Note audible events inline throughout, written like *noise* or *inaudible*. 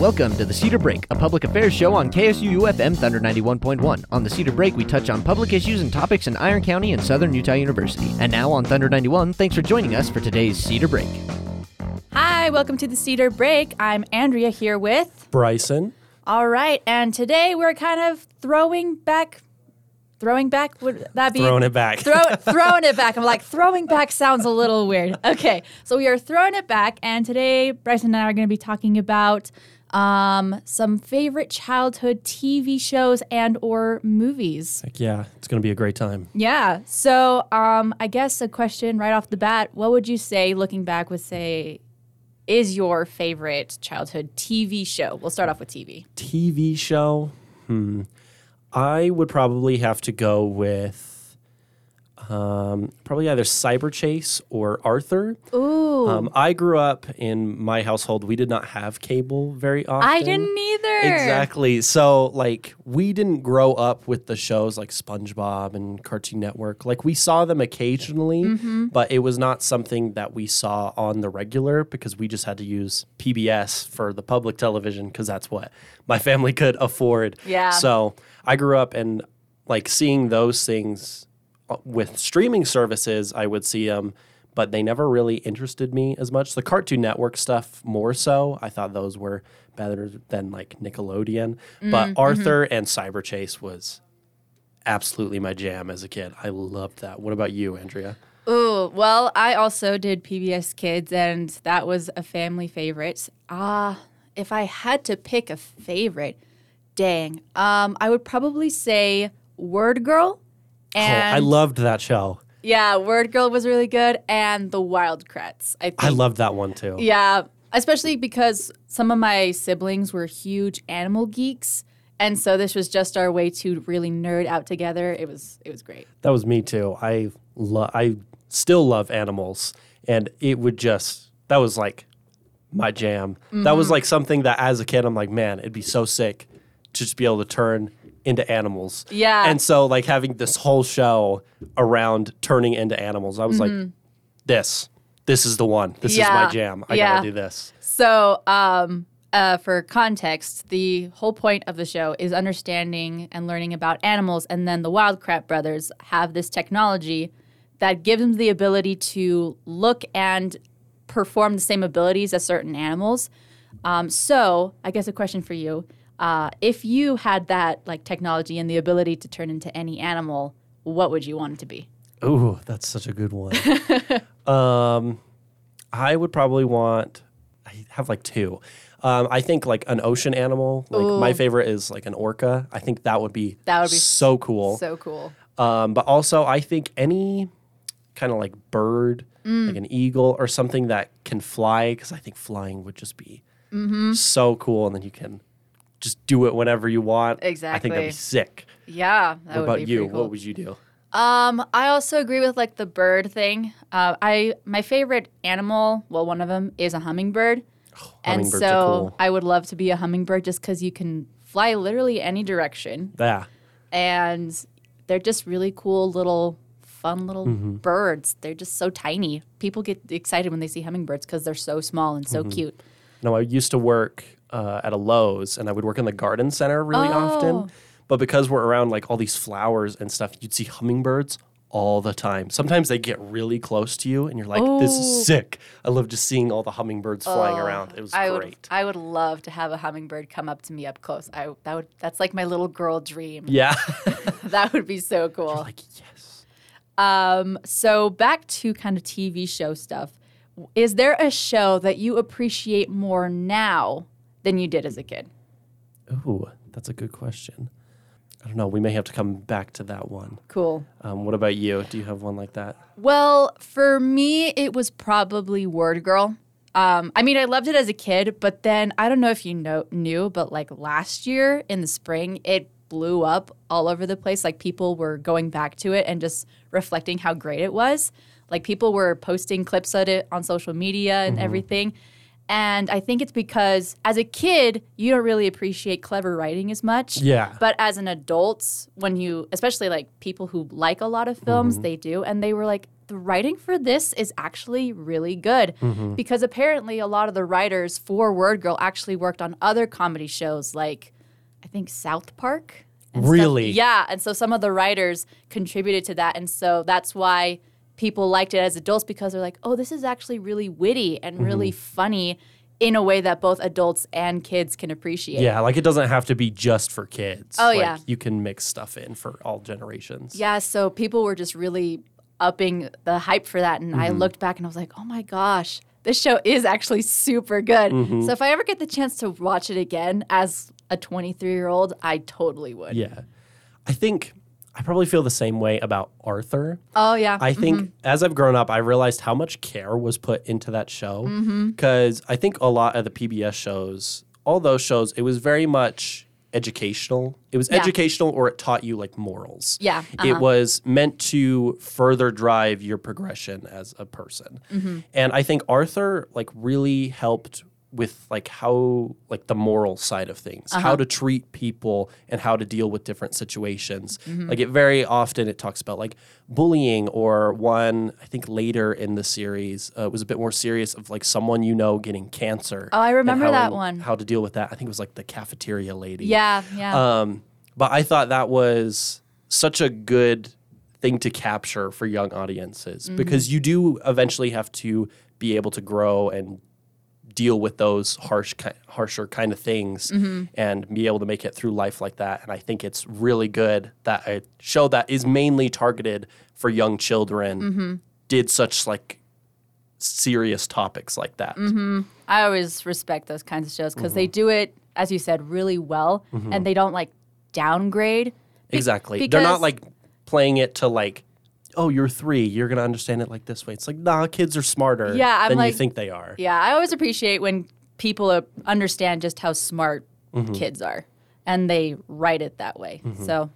Welcome to the Cedar Break, a public affairs show on KSUU FM Thunder 91.1. On the Cedar Break, we touch on public issues and topics in Iron County and Southern Utah University. And now on Thunder 91, thanks for joining us for today's Cedar Break. Hi, welcome to the Cedar Break. I'm Andrea here with. Bryson. All right, and today we're kind of throwing back. Throwing back would that be Throwing it back. Throw, *laughs* throwing it back. I'm like throwing back sounds a little weird. Okay, so we are throwing it back, and today Bryson and I are going to be talking about um, some favorite childhood TV shows and or movies. Heck yeah, it's going to be a great time. Yeah. So um, I guess a question right off the bat: What would you say, looking back, would say is your favorite childhood TV show? We'll start off with TV. TV show? Hmm. I would probably have to go with um, probably either Cyberchase or Arthur. Ooh. Um, I grew up in my household. We did not have cable very often. I didn't either. Exactly. So, like, we didn't grow up with the shows like SpongeBob and Cartoon Network. Like, we saw them occasionally, Mm-hmm. but it was not something that we saw on the regular because we just had to use PBS for the public television because that's what my *laughs* family could afford. Yeah. So, I grew up and like seeing those things uh, with streaming services, I would see them, but they never really interested me as much. The Cartoon Network stuff more so. I thought those were better than like Nickelodeon. But Arthur and Cyberchase was absolutely my jam as a kid. I loved that. What about you, Andrea? Oh, well, I also did PBS Kids, and that was a family favorite. Ah, if I had to pick a favorite, dang, um, I would probably say Word Girl. And oh, I loved that show. Yeah, Word Girl was really good, and The Wild Kratts. I think. I loved that one too. Yeah, especially because some of my siblings were huge animal geeks, and so this was just our way to really nerd out together. It was it was great. That was me too. I lo- I still love animals, and it would just that was like my jam. That Mm-hmm. was like something that as a kid I'm like, man, it'd be so sick to just be able to turn into animals. Yeah. And so like having this whole show around turning into animals, I was like, this, this is the one. This is Mm-hmm. My jam. I Yeah. gotta do this. So, um, uh, for context, the whole point of the show is understanding and learning about animals, and then the Wild Kratt brothers have this technology that gives them the ability to look and perform the same abilities as certain animals. Um, so, I guess a question for you: uh, If you had that like technology and the ability to turn into any animal, what would you want it to be? Ooh, that's such a good one. *laughs* um, I would probably want. I have like two. Um, I think like an ocean animal. Like my favorite is like an orca. I think that would be That would be so cool. So cool. um, but also, I think any kind of like bird, Mm. like an eagle or something that can fly, because I think flying would just be Mm-hmm. so cool, and then you can just do it whenever you want. Exactly. I think that'd be sick. Yeah. That What about you? cool. What would you do? Um, I also agree with like the bird thing. Uh, I my favorite animal, well, one of them is a hummingbird, and so cool. I would love to be a hummingbird just because you can fly literally any direction, Yeah. and they're just really cool little, fun little Mm-hmm. birds. They're just so tiny. People get excited when they see hummingbirds because they're so small and Mm-hmm. so cute. No, I used to work uh, at a Lowe's, and I would work in the garden center really Oh. often. But because we're around like all these flowers and stuff, you'd see hummingbirds all the time. Sometimes they get really close to you, and you're like, "This Oh. is sick." I love just seeing all the hummingbirds flying around. It was I great. would, I would love to have a hummingbird come up to me up close. I that would, that's like my little girl dream. yeah, *laughs* *laughs* that would be so cool. like yes. Um, so back to kind of TV show stuff. Is there a show that you appreciate more now than you did as a kid? Ooh, that's a good question. I don't know. We may have to come back to that one. Cool. Um, what about you? Do you have one like that? Well, for me, it was probably Word Girl. Um, I mean, I loved it as a kid, but then I don't know if you know knew, but like last year in the spring, it blew up all over the place. Like people were going back to it and just reflecting how great it was. Like people were posting clips of it on social media and everything. And I think it's because as a kid, you don't really appreciate clever writing as much. Yeah. But as an adult, when you, especially like people who like a lot of films, they do. And they were like, the writing for this is actually really good Mm-hmm. because apparently a lot of the writers for Word Girl actually worked on other comedy shows like I think South Park. and stuff. Really? Yeah, and so some of the writers contributed to that, and so that's why people liked it as adults because they're like, oh, this is actually really witty and really Mm-hmm. funny in a way that both adults and kids can appreciate. Yeah, like it doesn't have to be just for kids. Oh, Like, yeah. you can mix stuff in for all generations. Yeah, so people were just really upping the hype for that. And I Mm-hmm. looked back and I was like, oh my gosh, this show is actually super good. Mm-hmm. So if I ever get the chance to watch it again as a 23 year old, I totally would. Yeah. I think I probably feel the same way about Arthur. Oh, yeah. I think as I've grown up, I realized how much care was put into that show. Mm-hmm. Because I think a lot of the PBS shows, all those shows, it was very much educational. It was Yeah. educational or it taught you like morals. Yeah, It uh-huh. was meant to further drive your progression as a person. Mm-hmm. And I think Arthur like really helped with like how like the moral side of things, Uh-huh. how to treat people and how to deal with different situations. Mm-hmm. Like it very often it talks about like bullying or one I think later in the series uh, was a bit more serious of like someone you know getting cancer. Oh, I remember how- that one. How to deal with that. I think it was like the cafeteria lady. yeah, yeah. Um, but I thought that was such a good thing to capture for young audiences Mm-hmm. because you do eventually have to be able to grow and deal with those harsh, ki- harsher kind of things Mm-hmm. and be able to make it through life like that. And I think it's really good that a show that is mainly targeted for young children Mm-hmm. did such like serious topics like that. Mm-hmm. I always respect those kinds of shows because they Mm-hmm. do it, as you said, really well and they don't like downgrade. Be- Exactly. They're not like playing it to like, oh, you're three, you're gonna understand it like this way. It's like, nah, kids are smarter Yeah, I'm than you like- think they are. Yeah, I always appreciate when people understand just how smart Mm-hmm. kids are, and they write it that way. So,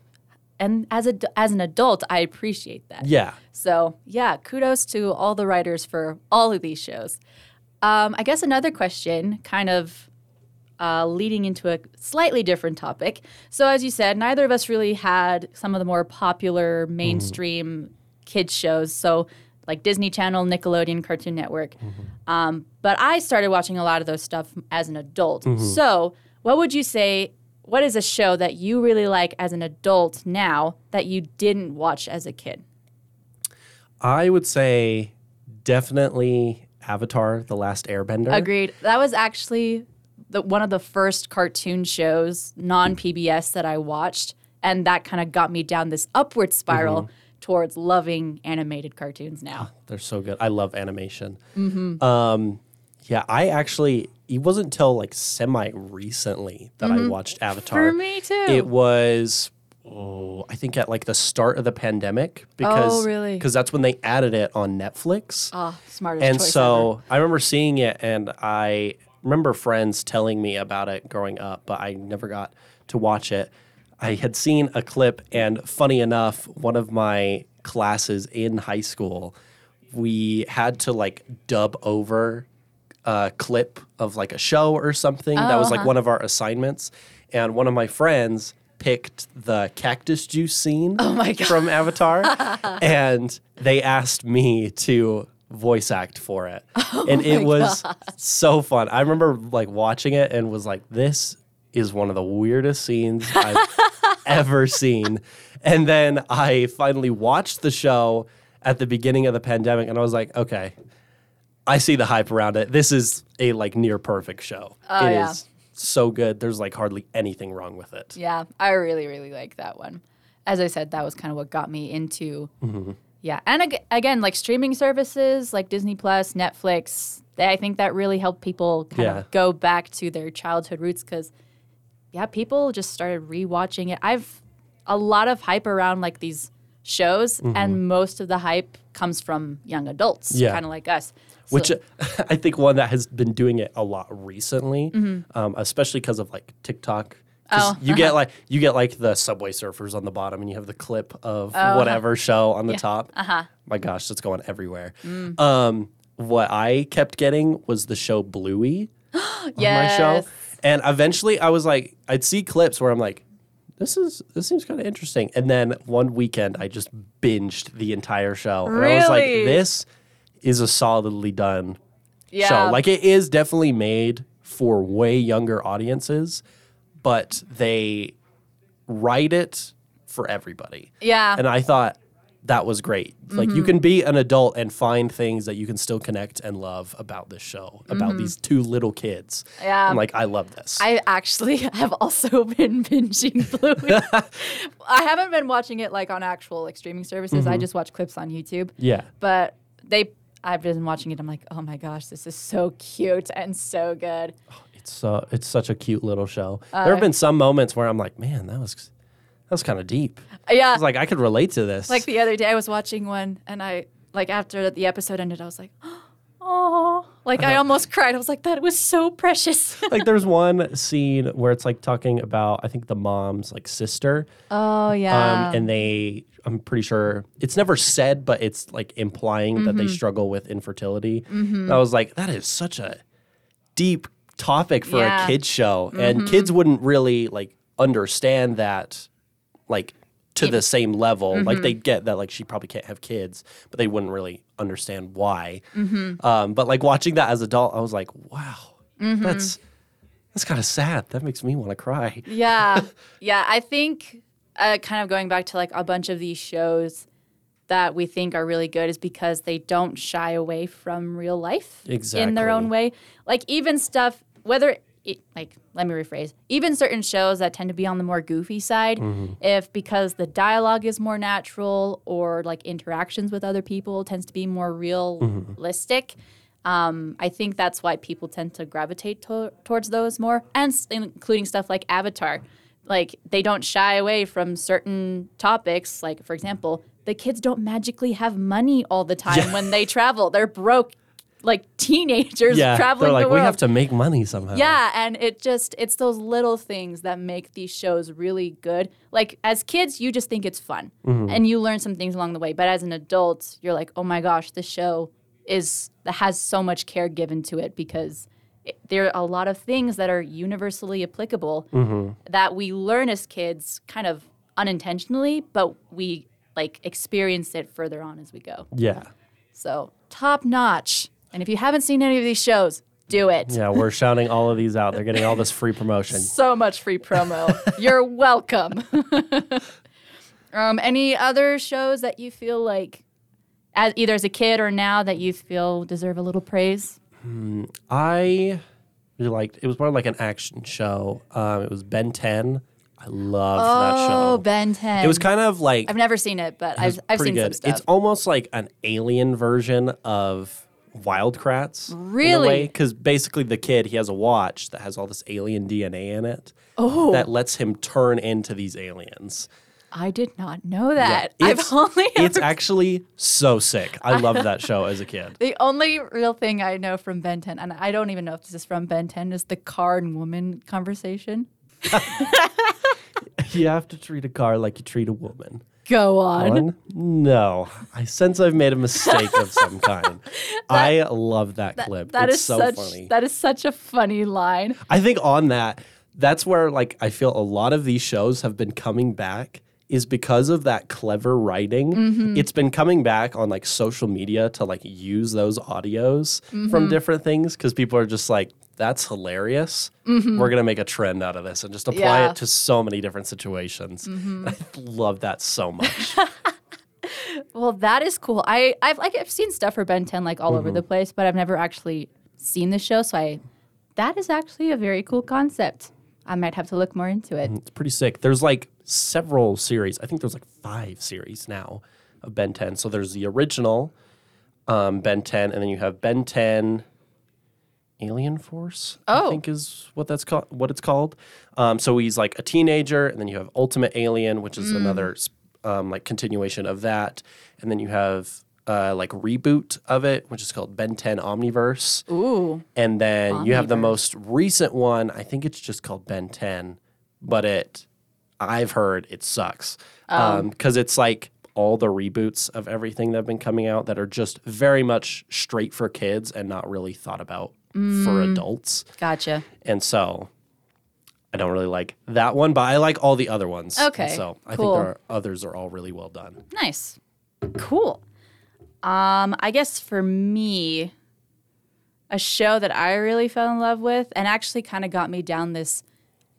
and as a as an adult, I appreciate that. Yeah. So yeah, kudos to all the writers for all of these shows. Um, I guess another question, kind of uh, leading into a slightly different topic. So as you said, neither of us really had some of the more popular mainstream kids shows. So like Disney Channel, Nickelodeon, Cartoon Network. Mm-hmm. Um, but I started watching a lot of those stuff as an adult. Mm-hmm. So what would you say? What is a show that you really like as an adult now that you didn't watch as a kid? I would say definitely Avatar: The Last Airbender. Agreed. That was actually the, one of the first cartoon shows, non PBS, that I watched. And that kind of got me down this upward spiral mm-hmm. Towards loving animated cartoons now. They're so good. I love animation. Mm-hmm. Um, yeah, I actually it wasn't until like semi recently that I watched Avatar. Mm-hmm. For me too. It was oh, I think at like the start of the pandemic because Oh, really? because that's when they added it on Netflix. oh, smartest and so I remember seeing it and I remember friends telling me about it growing up, but I never got to watch it. I had seen a clip and funny enough, one of my classes in high school, we had to like dub over a clip of like a show or something. that was Oh, like one of our assignments. And one of my friends picked the cactus juice scene Oh from Avatar. *laughs* and they asked me to voice act for it. *laughs* Oh and it was so fun. I remember like watching it and was like, this is one of the weirdest scenes I've *laughs* ever seen. And then I finally watched the show at the beginning of the pandemic and I was like, okay, I see the hype around it. This is a like near perfect show. It is Oh, yeah. so good. There's like hardly anything wrong with it. Yeah, I really, really like that one. As I said, that was kind of what got me into. Mm-hmm. Yeah, and ag- again, like streaming services like Disney Plus, Netflix, they, I think that really helped people kind Yeah. of go back to their childhood roots because, yeah, people just started rewatching it. I've a lot of hype around like these shows, and most of the hype comes from young adults, Mm-hmm. Yeah. kind of like us. which *laughs* I think one that has been doing it a lot recently, um, especially because of like TikTok. Mm-hmm. Oh, you get *laughs* like you get like the Subway Surfers on the bottom, and you have the clip of Oh, whatever show on the top. uh-huh. My gosh, that's going everywhere. Mm. Um, what I kept getting was the show Bluey *gasps* on my show, Yes. And eventually I was like, I'd see clips where I'm like, this is this seems kind of interesting. And then one weekend, I just binged the entire show. And I was like, Really? this is a solidly done Yeah. show. Like it is definitely made for way younger audiences, but they write it for everybody. Yeah. And I thought that was great. Like Mm-hmm. you can be an adult and find things that you can still connect and love about this show, about these two little kids. Mm-hmm. Yeah. I'm like, I love this. I actually *laughs* have also *laughs* been binging Bluey. *laughs* I haven't been watching it like on actual like streaming services. I just watch clips on YouTube. yeah. But they, I've been watching it. I'm like, oh my gosh, this is so cute and so good. It's so it's such a cute little show. Uh, there have been some moments where I'm like, man, that was that was kind of deep. Yeah. I was like, I could relate to this. Like the other day, I was watching one, and I like after the episode ended, I was like, *gasps* oh, like I almost cried. I was like, that was so precious. *laughs* like there's *laughs* one scene where it's like talking about I think the mom's like sister, oh yeah. um, and they I'm pretty sure it's never said, but it's like implying that Mm-hmm. they struggle with infertility. And I was like, that is such a deep topic for Yeah. Mm-hmm. a kids show, and kids wouldn't really like understand that like to the same level. Mm-hmm. Like they get that like she probably can't have kids, but they wouldn't really understand why. Mm-hmm. Um, but like watching that as an adult, I was like, wow, Mm-hmm. that's that's kind of sad. That makes me want to cry. yeah, *laughs* yeah. I think uh, kind of going back to like a bunch of these shows that we think are really good is because they don't shy away from real life exactly. in their own way. Like even stuff, whether it, like let me rephrase, even certain shows that tend to be on the more goofy side, if because the dialogue is more natural or like interactions with other people tends to be more realistic. Um, I think that's why people tend to gravitate to- towards those more, and s- including stuff like Avatar. Like they don't shy away from certain topics. Like for example, the kids don't magically have money all the time when they travel. They're broke, like teenagers Yeah, traveling they're like, the we have to make money somehow. Yeah, and it just it's those little things that make these shows really good. Like as kids, you just think it's fun mm-hmm. and you learn some things along the way. But as an adult, you're like, "Oh my gosh, this show is has so much care given to it because it, there are a lot of things that are universally applicable mm-hmm. that we learn as kids kind of unintentionally, but we like experience it further on as we go. yeah, So, top notch. And if you haven't seen any of these shows, do it. yeah. We're shouting all of these out. They're getting all this free promotion. *laughs* so much free promo. You're welcome. *laughs* um, any other shows that you feel like, as either as a kid or now, that you feel deserve a little praise? I really liked. It was more like an action show. Um, it was Ben Ten. I loved that show. Oh. Ben 10. It was kind of like I've never seen it, but I've, I've seen good. some stuff. It's almost like an alien version of Wild Kratts. Really? Because basically, the kid he has a watch that has all this alien DNA in it. Oh. That lets him turn into these aliens. I did not know that. Yeah, I've it's- only It's ever- actually so sick. I *laughs* loved that show as a kid. the only real thing I know from Ben 10, and I don't even know if this is from Ben 10, is the car and woman conversation. *laughs* You have to treat a car like you treat a woman. Go on. One? No. I sense I've made a mistake of some *laughs* kind. I love that, clip. That it's is so such funny. that is such a funny line. I think on that, that's where like I feel a lot of these shows have been coming back is because of that clever writing. Mm-hmm. It's been coming back on like social media to like use those audios Mm-hmm. from different things because people are just like, that's hilarious. We're gonna make a trend out of this and just apply Mm-hmm. Yeah. Mm-hmm. it to so many different situations. I love that so much. *laughs* Well, that is cool. I I've like I've seen stuff for Ben 10 like all over Mm-hmm. the place, but I've never actually seen the show, so I that is actually a very cool concept. I might have to look more into it. It's pretty sick. There's like several series. I think there's like five series now of Ben 10. So there's the original um, Ben 10, and then you have Ben 10 Alien Force. I Oh. think is what that's called. What it's called. Um, so he's like a teenager, and then you have Ultimate Alien, which is another um, like continuation of that, and then you have. Uh, like reboot of it, which is called Ben 10 Omniverse. Ooh. And then you have the most recent one. I think it's just called Ben 10, but it, I've heard it sucks. Oh. Because it's like all the reboots of everything that have been coming out that are just very much straight for kids and not really thought about for Mm. adults. Gotcha. And so I don't really like that one, but I like all the other ones. Okay, So I cool. think there are others are all really well done. Nice. Cool. Um, I guess for me, a show that I really fell in love with and actually kind of got me down this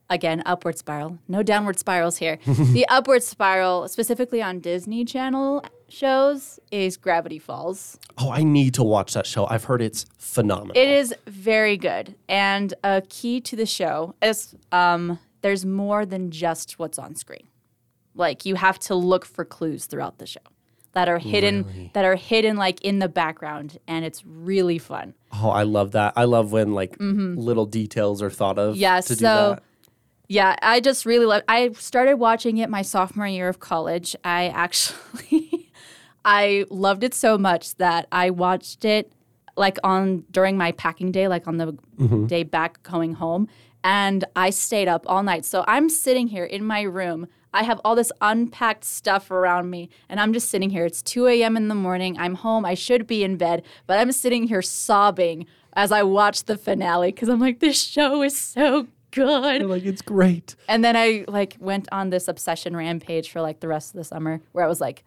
again upward spiral. No downward spirals here. *laughs* the upward spiral, specifically on Disney Channel shows, is Gravity Falls. Oh, I need to watch that show. I've heard it's phenomenal. It is very good, and a key to the show is um, there's more than just what's on screen. Like you have to look for clues throughout the show that are hidden, that are hidden like in the background, and it's really fun. Oh, I love that. I love when like little details are thought of. Mm-hmm. Yeah, to do so- that. Yeah, I just really love. I started watching it my sophomore year of college. I actually, *laughs* I loved it so much that I watched it like on during my packing day, like on the mm-hmm. day back going home, and I stayed up all night. So I'm sitting here in my room. I have all this unpacked stuff around me, and I'm just sitting here. It's 2 a.m. in the morning. I'm home. I should be in bed, but I'm sitting here sobbing as I watch the finale because I'm like, this show is so good. You're like it's great. And then I like went on this obsession rampage for like the rest of the summer where I was like,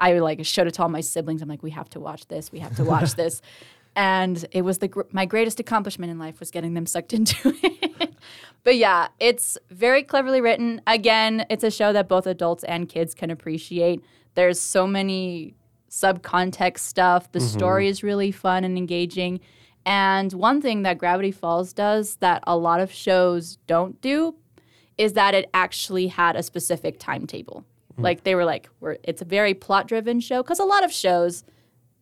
I like showed it to all my siblings. I'm like, we have to watch this. We have to watch this. *laughs* And it was the gr- my greatest accomplishment in life was getting them sucked into *laughs* it. but yeah, it's very cleverly written. Again, it's a show that both adults and kids can appreciate. There's so many subcontext stuff. The mm-hmm. story is really fun and engaging. And one thing that Gravity Falls does that a lot of shows don't do is that it actually had a specific timetable. Like they were like, we're, it's a very plot driven show because a lot of shows,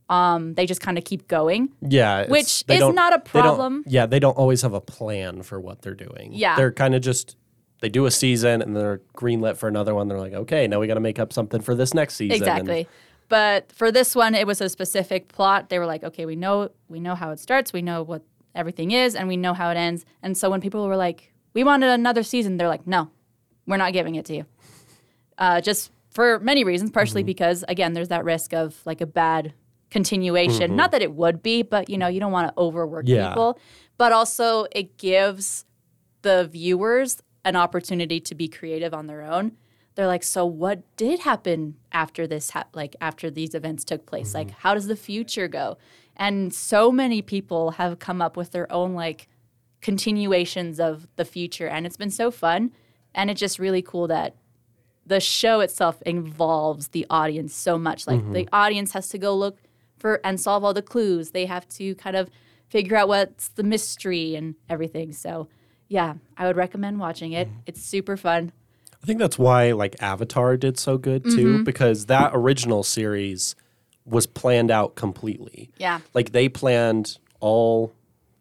um, they just kind of keep going. Yeah, Which is not a they problem. Yeah, they don't always have a plan for what they're doing. Yeah. they're kind of just they do a season and they're greenlit for another one. They're like, okay, now we got to make up something for this next season. And- Exactly. But for this one, it was a specific plot. They were like, okay, we know we know how it starts, we know what everything is, and we know how it ends. And so when people were like, we wanted another season, they're like, no, we're not giving it to you. Uh, just for many reasons, partially mm-hmm. because again, there's that risk of like a bad continuation. Mm-hmm. Not that it would be, but you know, you don't want to overwork Yeah. people. But also, it gives the viewers an opportunity to be creative on their own. They're like, so what did happen after this? Ha- like after these events took place? Like, mm-hmm. how does the future go? And so many people have come up with their own like continuations of the future, and it's been so fun. And it's just really cool that the show itself involves the audience so much. Like the audience has to go look for and solve all the clues. They have to kind of figure out what's the mystery and everything. So, yeah, I would recommend watching it. It's super fun. I think that's why like Avatar did so good Mm-hmm. too, because that original series was planned out completely. Yeah. Like they planned all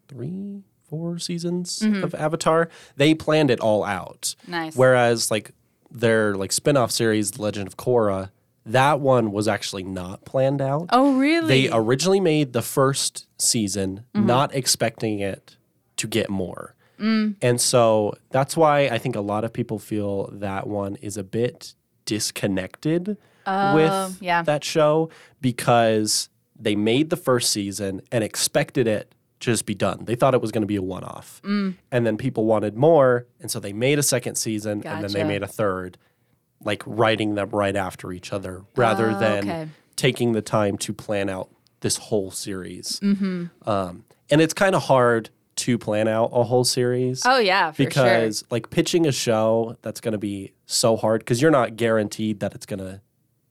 three, four seasons of Avatar. They planned it all out. Mm-hmm. Nice. Whereas like their like spin-off series, Legend of Korra, that one was actually not planned out. Oh, really? They originally made the first season Mm-hmm. not expecting it to get more. Mm. And so that's why I think a lot of people feel that one is a bit disconnected with Oh, yeah. that show because they made the first season and expected it just be done. They thought it was going to be a one off. Mm. And then people wanted more. And so they made a second season and then they made a third, like writing them right after each other rather Oh, than okay. taking the time to plan out this whole series. Mm-hmm. Um, and it's kind of hard to plan out a whole series oh, yeah, because sure. like pitching a show that's going to be so hard because you're not guaranteed that it's going to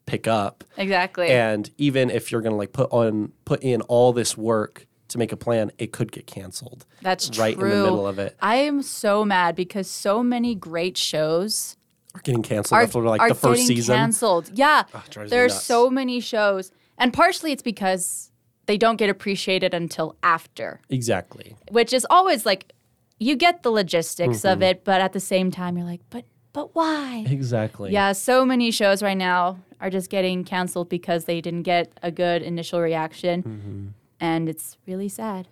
pick up Exactly. and even if you're going to like put on put in all this work to make a plan it could get canceled That's right true. in the middle of it I am so mad because so many great shows are getting canceled are, after like are the first getting season canceled. Yeah, me there's so many shows, and partially it's because they don't get appreciated until after, exactly which is always like you get the logistics Mm-hmm. of it, but at the same time you're like, but but why? exactly Yeah, so many shows right now are just getting canceled because they didn't get a good initial reaction, Mm-hmm. And it's really sad.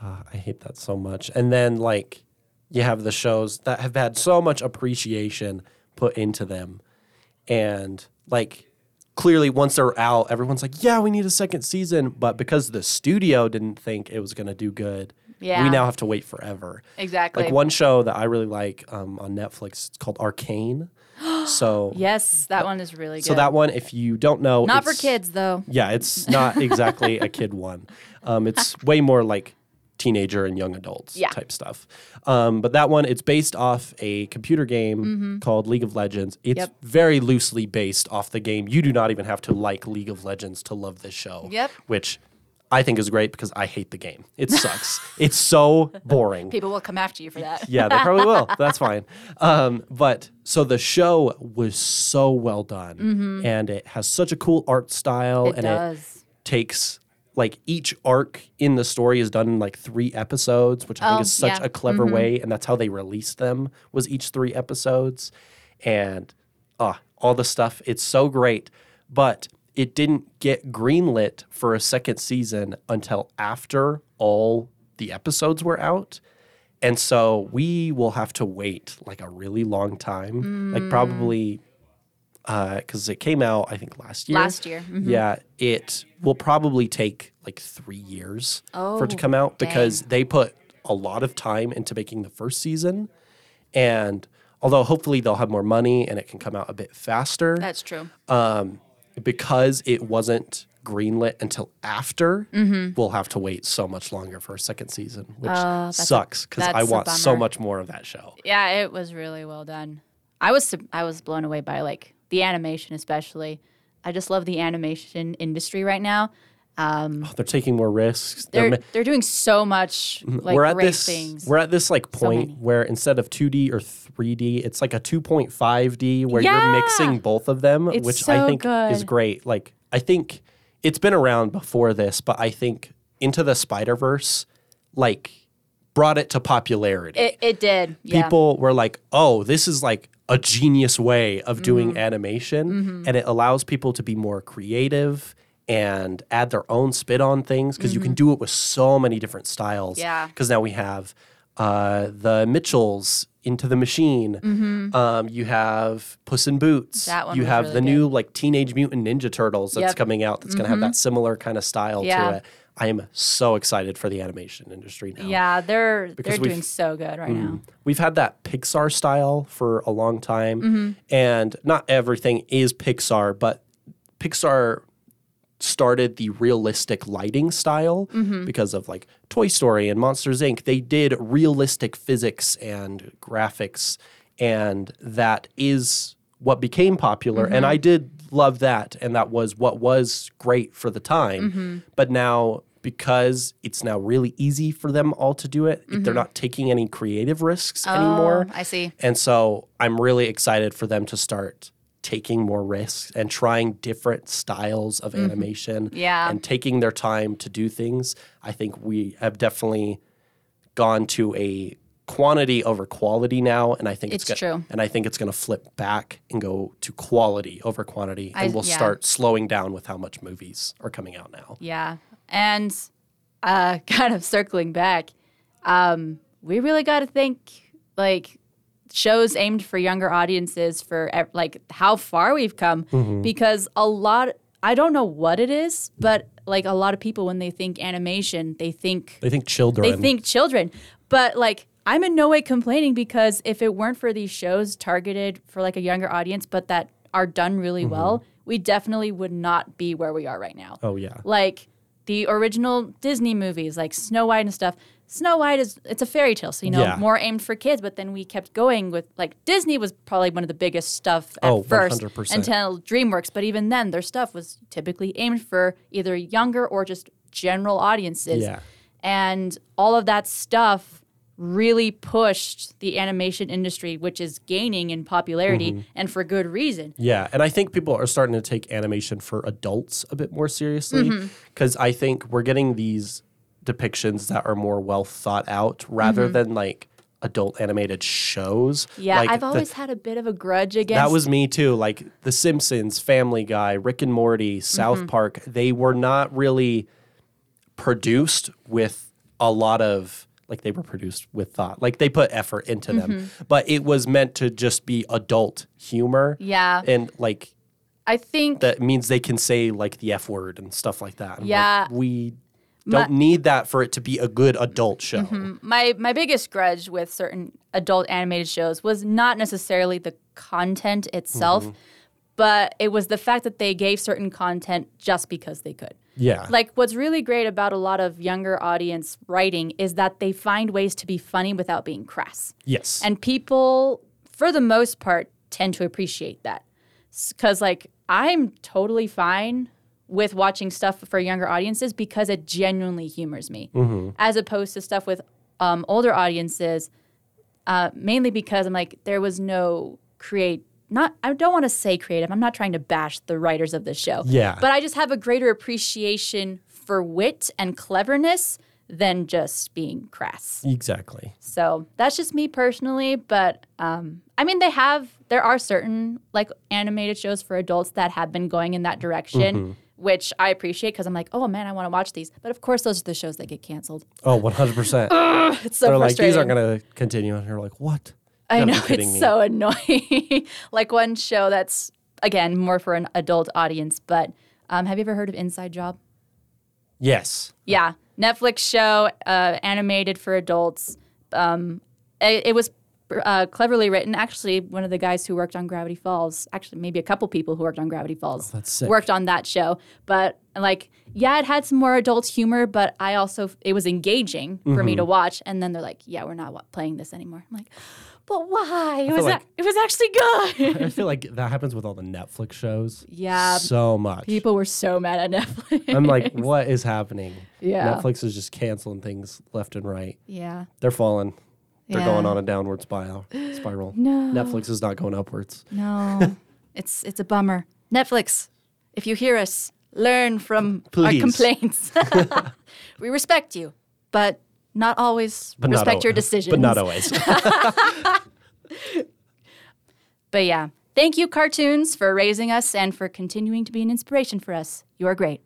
Ah, I hate that so much. And then like you have the shows that have had so much appreciation put into them. And like clearly once they're out, everyone's like, "Yeah, we need a second season." But because the studio didn't think it was going to do good, Yeah. We now have to wait forever. Exactly. Like one show that I really like um, on Netflix, it's called Arcane. *gasps* *gasps* *gasps* so yes, that one is really good. so that one, if you don't know, not for kids though. Yeah, it's *laughs* not exactly a kid one. Um, it's *laughs* way more like teenager and young adults Yeah. type stuff. Um, but that one, it's based off a computer game called League of Legends. It's Mm-hmm. Yep. very loosely based off the game. You do not even have to like League of Legends to love this show. Yep. Which I think is great because I hate the game. It sucks. *laughs* it's so boring. People will come after you for that. Yeah, they probably will. *laughs* That's fine. Um, but so the show was so well done, and it has such a cool art style, Mm-hmm. It and does. it takes like each arc in the story is done in like three episodes, which I think Oh, is such yeah. a clever way, and that's how they released them was each three episodes, and ah, all the stuff. It's so great, but it didn't get greenlit for a second season until after all the episodes were out. And so we will have to wait like a really long time, like probably because it came out I think last year. Last year, mhm. yeah. It will probably take like three years for it to Oh, come out because dang. they put a lot of time into making the first season, and although hopefully they'll have more money and it can come out a bit faster, That's true. um, because it wasn't greenlit until after, we'll have to wait so much longer for a second season, which Mm-hmm. Oh, sucks because I want so much more of that show. Yeah, it was really well done. I was I was blown away by like the animation, especially. I just love the animation industry right now. Um, They're taking more risks. they're ma- they're doing so much like we're at great this things. we're at this like point many. where instead of 2D or 3D, it's like a 2.5D where Yeah! you're mixing both of them, It's which I so think is great. Like I think it's been around before this, but I think Into the Spider-Verse like brought it to popularity. It, it did. Yeah. People were like, "Oh, this is like a genius way of Mm-hmm. doing animation and it allows people to be more creative and add their own spit on things because you can do it with so many different styles. Mm-hmm. Yeah. Because now we have uh, the Mitchells into the machine. Um, you have Puss in Boots. Mm-hmm. That one you have really the good. new like Teenage Mutant Ninja Turtles that's Yep. Mm-hmm. coming out. That's going to have that similar kind of style Yeah. to it. I am so excited for the animation industry now. yeah, they're they're doing so good right now. We've had that Pixar style for a long time, Mm-hmm. and not everything is Pixar, but Pixar started the realistic lighting style Mm-hmm. because of like Toy Story and Monsters Inc. They did realistic physics and graphics, and that is what became popular. And mm-hmm. I did love that, and that was what was great for the time. Mm-hmm. But now, because it's now really easy for them all to do it, mm-hmm. they're not taking any creative risks anymore. Oh, I see. And so I'm really excited for them to start taking more risks and trying different styles of animation Mm-hmm. Yeah. and taking their time to do things. I think we have definitely gone to a quantity over quality now and I think it's, It's go- true. and I think it's going to flip back and go to quality over quantity I- and we'll yeah. start slowing down with how much movies are coming out now. Yeah. And uh, *laughs* kind of circling back, um, we really got to think like shows aimed for younger audiences for like how far we've come Mm-hmm. because a lot I don't know what it is, but like a lot of people when they think animation, they think They think children they think children. But like I'm in no way complaining because if it weren't for these shows targeted for like a younger audience but that are done really Mm-hmm. well, we definitely would not be where we are right now Oh yeah. like the original Disney movies, like Snow White and stuff. Snow White is it's a fairy tale, so you know Yeah. more aimed for kids. But then we kept going with like Disney was probably one of the biggest stuff at Oh, first 100%. until DreamWorks. But even then, their stuff was typically aimed for either younger or just general audiences. Yeah. And all of that stuff really pushed the animation industry, which is gaining in popularity Mm-hmm. and for good reason. Yeah, and I think people are starting to take animation for adults a bit more seriously Mm-hmm. because I think we're getting these depictions that are more well thought out rather than like adult animated shows. Mm-hmm. Yeah, Like, I've the- always had a bit of a grudge against that was me too. Like The Simpsons, Family Guy, Rick and Morty, South Mm-hmm. Park, they were not really produced with a lot of like they were produced with thought. Like they put effort into them. Mm-hmm. But it was meant to just be adult humor. Yeah. And like I think that means they can say like the F word and stuff like that. I'm like, Yeah. we Don't need that for it to be a good adult show. Mm-hmm. my my biggest grudge with certain adult animated shows was not necessarily the content itself, mm-hmm. but it was the fact that they gave certain content just because they could. Yeah. Like what's really great about a lot of younger audience writing is that they find ways to be funny without being crass. yes. And people for the most part tend to appreciate that. Cuz like I'm totally fine with watching stuff for younger audiences because it genuinely humors me, as opposed to stuff with um, older audiences. Uh, mainly because I'm like there was no create. Not I don't want to say creative. I'm not trying to bash the writers of this show. Yeah. But I just have a greater appreciation for wit and cleverness than just being crass. exactly. So that's just me personally, but um, I mean, they have there are certain like animated shows for adults that have been going in that direction, which I appreciate because I'm like, oh man, I want to watch these. But of course, those are the shows that get canceled. Oh, 100%. *laughs* It's so They're like, these aren't going to continue. And you're like, what? I gotta know it's me. so annoying. *laughs* like one show that's again more for an adult audience, but um, have you ever heard of Inside Job? Yes. Yeah, Netflix show, uh, animated for adults. Um, it, it was uh, cleverly written. Actually, one of the guys who worked on Gravity Falls, actually maybe a couple people who worked on Gravity Falls, sick. worked on that show. But like, yeah, it had some more adult humor, but I also it was engaging for Mm-hmm. me to watch. And then they're like, "Yeah, we're not playing this anymore." I'm like, "But why? It was like- a- it was actually good." *laughs* I feel like that happens with all the Netflix shows. Yeah. So much. People were so mad at Netflix. I'm like, what is happening? Yeah. Netflix is just canceling things left and right. yeah. They're falling. They're Yeah. going on a downward spiral. Spiral. *gasps* No. Netflix is not going upwards. No, *laughs* it's it's a bummer. Netflix, if you hear us, learn from our complaints. *laughs* *laughs* we respect you, but not always But not respect al- your decisions. But not always. But yeah, thank you, cartoons, for raising us and for continuing to be an inspiration for us. You are great.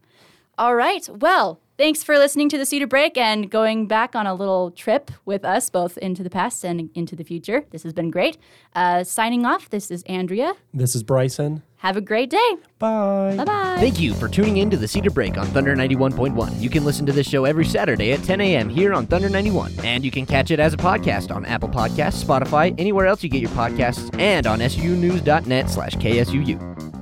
All right. Well, thanks for listening to the Cedar Break and going back on a little trip with us, both into the past and into the future. This has been great. Uh, signing off, this is Andrea. this is Bryson. Have a great day. Bye. Bye bye. Thank you for tuning in to the Cedar Break on Thunder 91.1. You can listen to this show every Saturday at 10 a.m. here on Thunder 91. And you can catch it as a podcast on Apple Podcasts, Spotify, anywhere else you get your podcasts, and on sunews.net slash KSUU.